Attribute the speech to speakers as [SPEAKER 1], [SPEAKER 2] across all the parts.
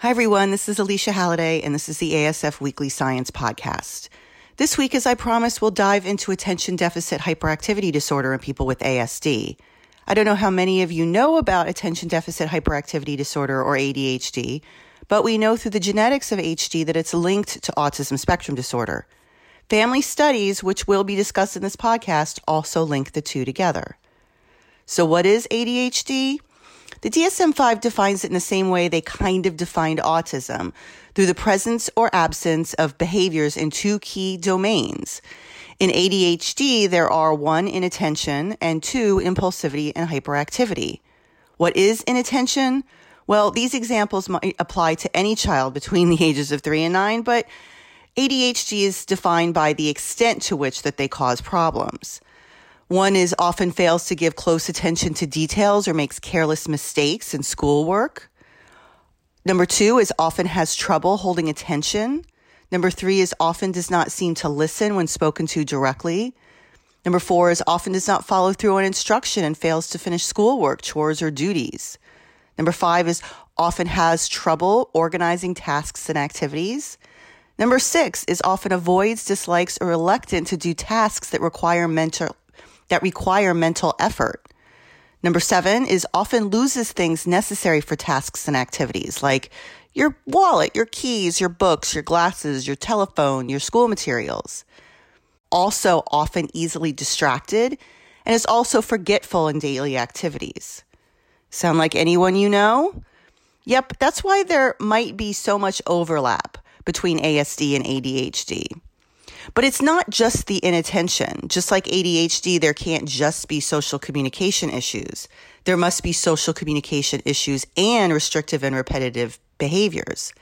[SPEAKER 1] Hi, everyone. This is Alicia Halliday, and this is the ASF Weekly Science Podcast. This week, as I promised, we'll dive into attention deficit hyperactivity disorder in people with ASD. I don't know how many of you know about attention deficit hyperactivity disorder or ADHD, but we know through the genetics of HD that it's linked to autism spectrum disorder. Family studies, which will be discussed in this podcast, also link the two together. So, what is ADHD? The DSM 5 defines it in the same way they kind of defined autism through the presence or absence of behaviors in two key domains. In ADHD, there are one, inattention, and two, impulsivity and hyperactivity. What is inattention? Well, these examples might apply to any child between the ages of three and nine, but ADHD is defined by the extent to which that they cause problems. One is often fails to give close attention to details or makes careless mistakes in schoolwork. Number two is often has trouble holding attention. Number three is often does not seem to listen when spoken to directly. Number four is often does not follow through on instruction and fails to finish schoolwork, chores, or duties. Number five is often has trouble organizing tasks and activities. Number six is often avoids, dislikes, or reluctant to do tasks that require mental that require mental effort. Number seven is often loses things necessary for tasks and activities like your wallet, your keys, your books, your glasses, your telephone, your school materials. Also often easily distracted and is also forgetful in daily activities. Sound like anyone you know? Yep, that's why there might be so much overlap between ASD and ADHD. But it's not just the inattention. Just like ADHD, there can't just be social communication issues. There must be social communication issues and restrictive and repetitive behaviors.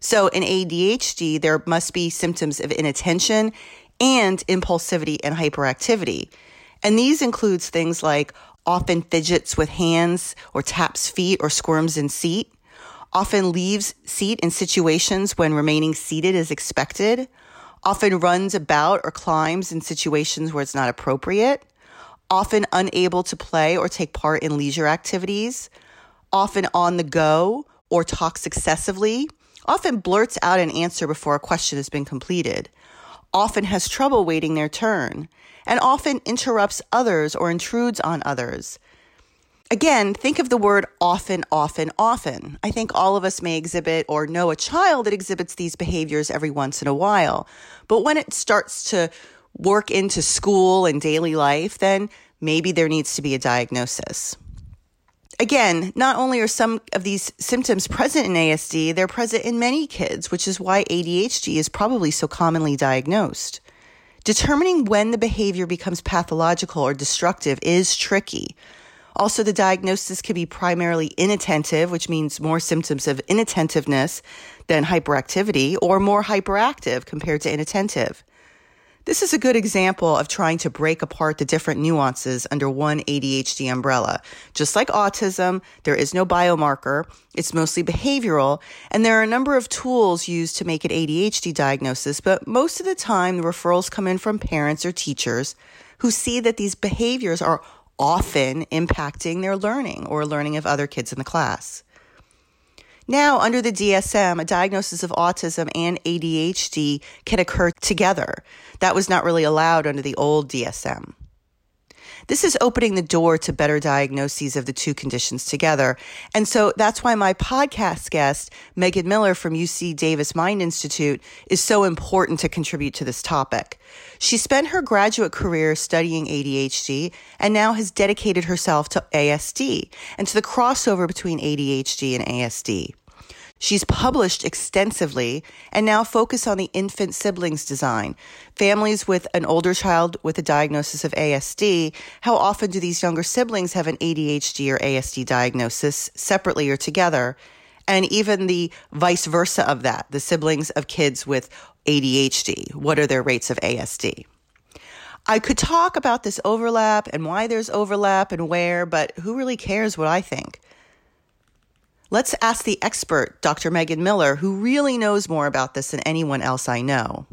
[SPEAKER 1] So in ADHD, there must be symptoms of inattention and impulsivity and hyperactivity. And these includes things like often fidgets with hands or taps feet or squirms in seat, often leaves seat in situations when remaining seated is expected, often runs about or climbs in situations where it's not appropriate, often unable to play or take part in leisure activities, often on the go or talks excessively, often blurts out an answer before a question has been completed, often has trouble waiting their turn, and often interrupts others or intrudes on others, Again, think of the word often, often, often. I think all of us may exhibit or know a child that exhibits these behaviors every once in a while. But when it starts to work into school and daily life, then maybe there needs to be a diagnosis. Again, not only are some of these symptoms present in ASD, they're present in many kids, which is why ADHD is probably so commonly diagnosed. Determining when the behavior becomes pathological or destructive is tricky. Also, the diagnosis can be primarily inattentive, which means more symptoms of inattentiveness than hyperactivity, or more hyperactive compared to inattentive. This is a good example of trying to break apart the different nuances under one ADHD umbrella. Just like autism, there is no biomarker. It's mostly behavioral. And there are a number of tools used to make an ADHD diagnosis, but most of the time the referrals come in from parents or teachers who see that these behaviors are often impacting their learning or learning of other kids in the class. Now, under the DSM, a diagnosis of autism and ADHD can occur together. That was not really allowed under the old DSM. This is opening the door to better diagnoses of the two conditions together. And so that's why my podcast guest, Meghan Miller from UC Davis MIND Institute, is so important to contribute to this topic. She spent her graduate career studying ADHD and now has dedicated herself to ASD and to the crossover between ADHD and ASD. She's published extensively and now focus on the infant siblings design. Families with an older child with a diagnosis of ASD, how often do these younger siblings have an ADHD or ASD diagnosis separately or together? And even the vice versa of that, the siblings of kids with ADHD, what are their rates of ASD? I could talk about this overlap and why there's overlap and where, but who really cares what I think? Let's ask the expert, Dr. Meghan Miller, who really knows more about this than anyone else I know.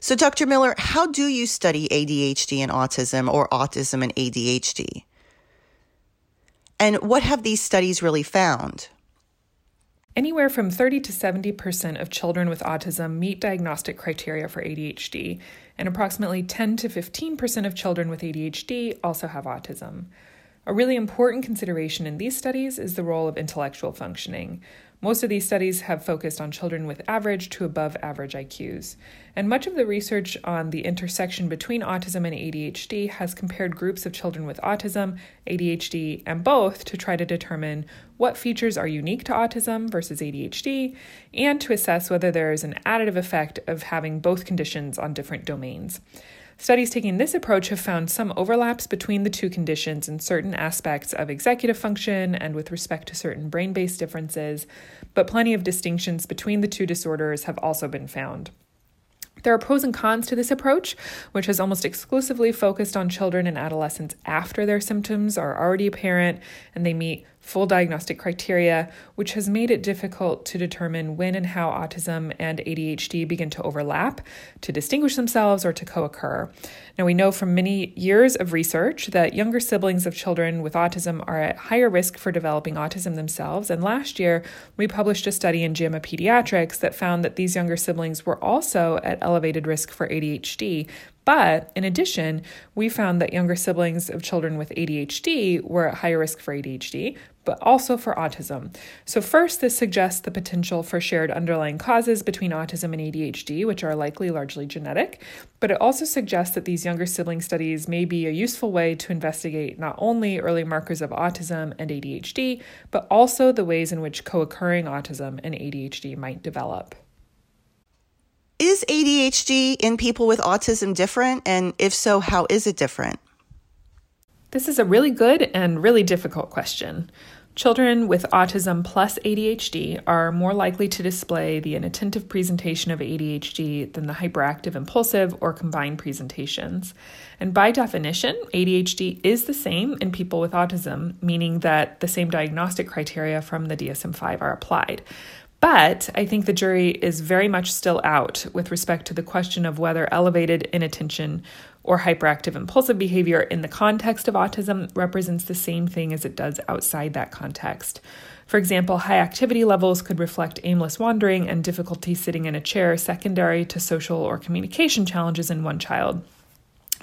[SPEAKER 1] So, Dr. Miller, how do you study ADHD and autism or autism and ADHD? And what have these studies really found?
[SPEAKER 2] Anywhere from 30 to 70% of children with autism meet diagnostic criteria for ADHD, and approximately 10 to 15% of children with ADHD also have autism. A really important consideration in these studies is the role of intellectual functioning. Most of these studies have focused on children with average to above average IQs. And much of the research on the intersection between autism and ADHD has compared groups of children with autism, ADHD, and both to try to determine what features are unique to autism versus ADHD, and to assess whether there is an additive effect of having both conditions on different domains. Studies taking this approach have found some overlaps between the two conditions in certain aspects of executive function and with respect to certain brain based differences, but plenty of distinctions between the two disorders have also been found. There are pros and cons to this approach, which has almost exclusively focused on children and adolescents after their symptoms are already apparent and they meet full diagnostic criteria, which has made it difficult to determine when and how autism and ADHD begin to overlap, to distinguish themselves, or to co occur. Now, we know from many years of research that younger siblings of children with autism are at higher risk for developing autism themselves. And last year, we published a study in JAMA Pediatrics that found that these younger siblings were also at elevated risk for ADHD, but in addition, we found that younger siblings of children with ADHD were at higher risk for ADHD, but also for autism. So, first, this suggests the potential for shared underlying causes between autism and ADHD, which are likely largely genetic. But it also suggests that these younger sibling studies may be a useful way to investigate not only early markers of autism and ADHD, but also the ways in which co occurring autism and ADHD might develop.
[SPEAKER 1] Is ADHD in people with autism different? And if so, how is it different?
[SPEAKER 2] This is a really good and really difficult question. Children with autism plus ADHD are more likely to display the inattentive presentation of ADHD than the hyperactive impulsive or combined presentations. And by definition, ADHD is the same in people with autism, meaning that the same diagnostic criteria from the DSM 5 are applied. But I think the jury is very much still out with respect to the question of whether elevated inattention or hyperactive impulsive behavior in the context of autism represents the same thing as it does outside that context. For example, high activity levels could reflect aimless wandering and difficulty sitting in a chair secondary to social or communication challenges in one child.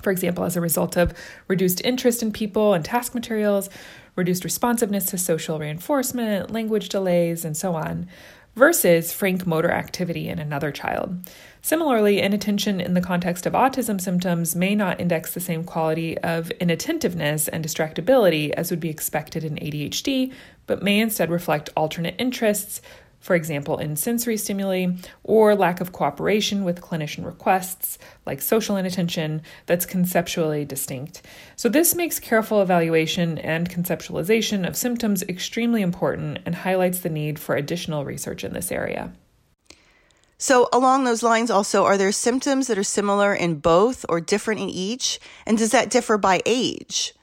[SPEAKER 2] For example, as a result of reduced interest in people and task materials, reduced responsiveness to social reinforcement, language delays, and so on versus frank motor activity in another child. Similarly, inattention in the context of autism symptoms may not index the same quality of inattentiveness and distractibility as would be expected in ADHD, but may instead reflect alternate interests, for example, in sensory stimuli, or lack of cooperation with clinician requests, like social inattention, that's conceptually distinct. So, this makes careful evaluation and conceptualization of symptoms extremely important and highlights the need for additional research in this area.
[SPEAKER 1] So, along those lines, also, are there symptoms that are similar in both or different in each? And does that differ by age?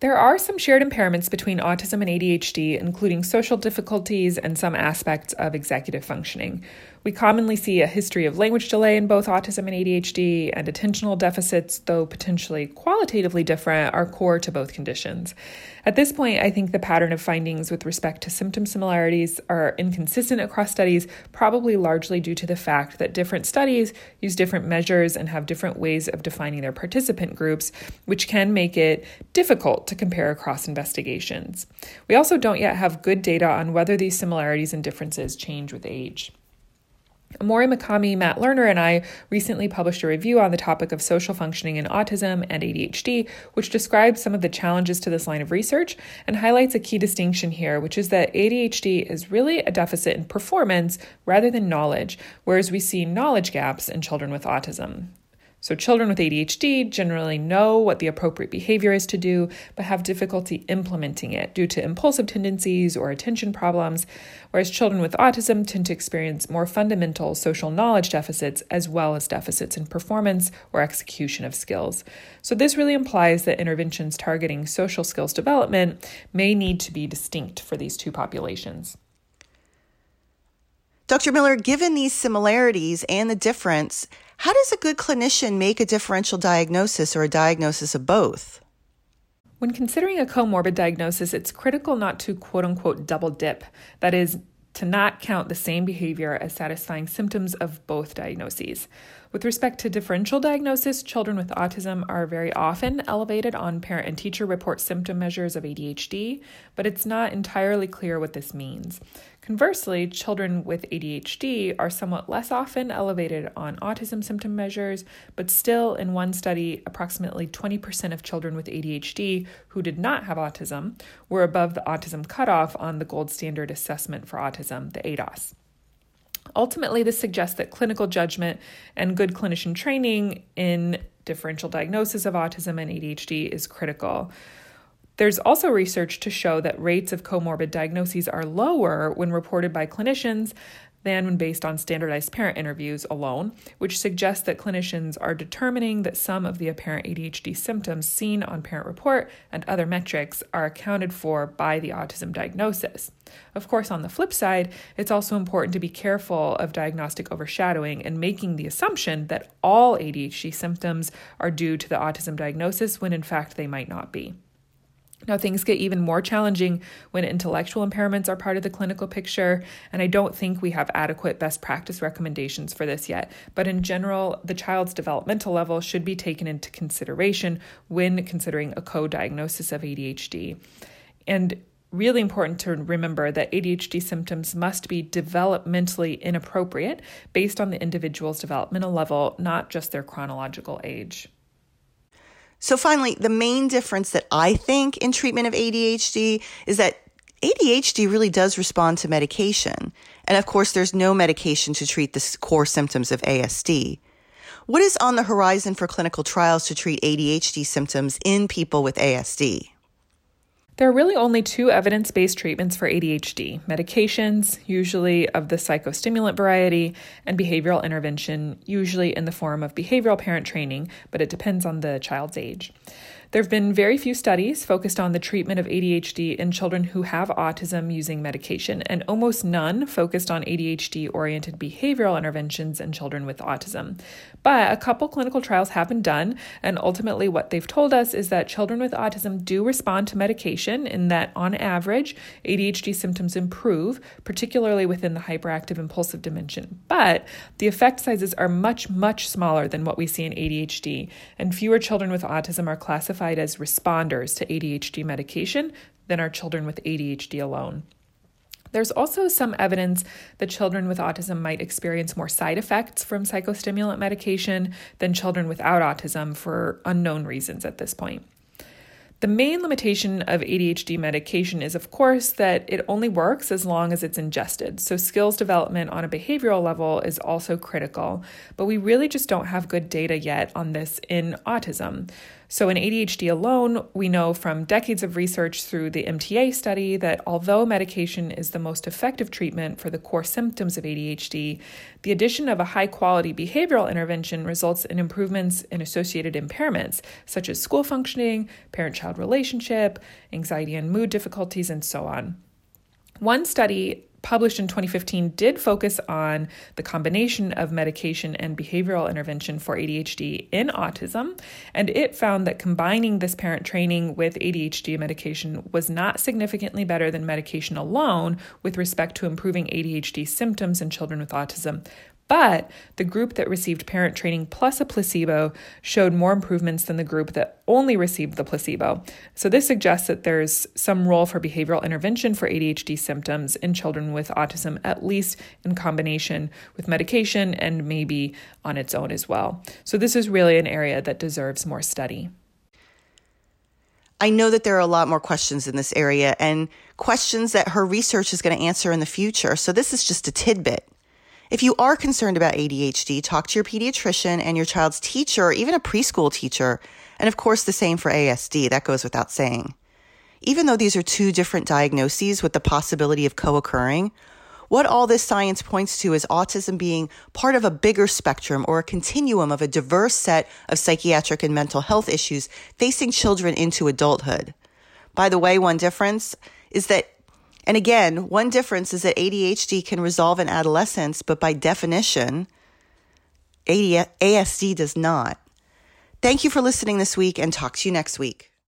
[SPEAKER 2] There are some shared impairments between autism and ADHD, including social difficulties and some aspects of executive functioning. We commonly see a history of language delay in both autism and ADHD, and attentional deficits, though potentially qualitatively different, are core to both conditions. At this point, I think the pattern of findings with respect to symptom similarities are inconsistent across studies, probably largely due to the fact that different studies use different measures and have different ways of defining their participant groups, which can make it difficult to compare across investigations. We also don't yet have good data on whether these similarities and differences change with age. Amori Mikami, Matt Lerner, and I recently published a review on the topic of social functioning in autism and ADHD, which describes some of the challenges to this line of research and highlights a key distinction here, which is that ADHD is really a deficit in performance rather than knowledge, whereas we see knowledge gaps in children with autism. So, children with ADHD generally know what the appropriate behavior is to do, but have difficulty implementing it due to impulsive tendencies or attention problems, whereas children with autism tend to experience more fundamental social knowledge deficits as well as deficits in performance or execution of skills. So, this really implies that interventions targeting social skills development may need to be distinct for these two populations.
[SPEAKER 1] Dr. Miller, given these similarities and the difference, how does a good clinician make a differential diagnosis or a diagnosis of both?
[SPEAKER 2] When considering a comorbid diagnosis, it's critical not to quote unquote double dip. That is, to not count the same behavior as satisfying symptoms of both diagnoses. With respect to differential diagnosis, children with autism are very often elevated on parent and teacher report symptom measures of ADHD, but it's not entirely clear what this means. Conversely, children with ADHD are somewhat less often elevated on autism symptom measures, but still, in one study, approximately 20% of children with ADHD who did not have autism were above the autism cutoff on the gold standard assessment for autism, the ADOS. Ultimately, this suggests that clinical judgment and good clinician training in differential diagnosis of autism and ADHD is critical. There's also research to show that rates of comorbid diagnoses are lower when reported by clinicians than when based on standardized parent interviews alone, which suggests that clinicians are determining that some of the apparent ADHD symptoms seen on parent report and other metrics are accounted for by the autism diagnosis. Of course, on the flip side, it's also important to be careful of diagnostic overshadowing and making the assumption that all ADHD symptoms are due to the autism diagnosis when in fact they might not be. Now, things get even more challenging when intellectual impairments are part of the clinical picture, and I don't think we have adequate best practice recommendations for this yet. But in general, the child's developmental level should be taken into consideration when considering a co diagnosis of ADHD. And really important to remember that ADHD symptoms must be developmentally inappropriate based on the individual's developmental level, not just their chronological age.
[SPEAKER 1] So finally, the main difference that I think in treatment of ADHD is that ADHD really does respond to medication. And of course, there's no medication to treat the core symptoms of ASD. What is on the horizon for clinical trials to treat ADHD symptoms in people with ASD?
[SPEAKER 2] There are really only two evidence based treatments for ADHD medications, usually of the psychostimulant variety, and behavioral intervention, usually in the form of behavioral parent training, but it depends on the child's age. There have been very few studies focused on the treatment of ADHD in children who have autism using medication, and almost none focused on ADHD oriented behavioral interventions in children with autism. But a couple clinical trials have been done, and ultimately, what they've told us is that children with autism do respond to medication, in that on average, ADHD symptoms improve, particularly within the hyperactive impulsive dimension. But the effect sizes are much, much smaller than what we see in ADHD, and fewer children with autism are classified classified as responders to ADHD medication than are children with ADHD alone. There's also some evidence that children with autism might experience more side effects from psychostimulant medication than children without autism for unknown reasons at this point. The main limitation of ADHD medication is, of course, that it only works as long as it's ingested. So, skills development on a behavioral level is also critical, but we really just don't have good data yet on this in autism. So, in ADHD alone, we know from decades of research through the MTA study that although medication is the most effective treatment for the core symptoms of ADHD, the addition of a high quality behavioral intervention results in improvements in associated impairments, such as school functioning, parent child relationship, anxiety and mood difficulties, and so on. One study published in 2015 did focus on the combination of medication and behavioral intervention for ADHD in autism, and it found that combining this parent training with ADHD medication was not significantly better than medication alone with respect to improving ADHD symptoms in children with autism, but the group that received parent training plus a placebo showed more improvements than the group that only received the placebo. So, this suggests that there's some role for behavioral intervention for ADHD symptoms in children with autism, at least in combination with medication and maybe on its own as well. So, this is really an area that deserves more study.
[SPEAKER 1] I know that there are a lot more questions in this area and questions that her research is going to answer in the future. So, this is just a tidbit. If you are concerned about ADHD, talk to your pediatrician and your child's teacher or even a preschool teacher. And of course, the same for ASD. That goes without saying. Even though these are two different diagnoses with the possibility of co occurring, what all this science points to is autism being part of a bigger spectrum or a continuum of a diverse set of psychiatric and mental health issues facing children into adulthood. By the way, one difference is that and again, one difference is that ADHD can resolve in adolescence, but by definition, ASD does not. Thank you for listening this week and talk to you next week.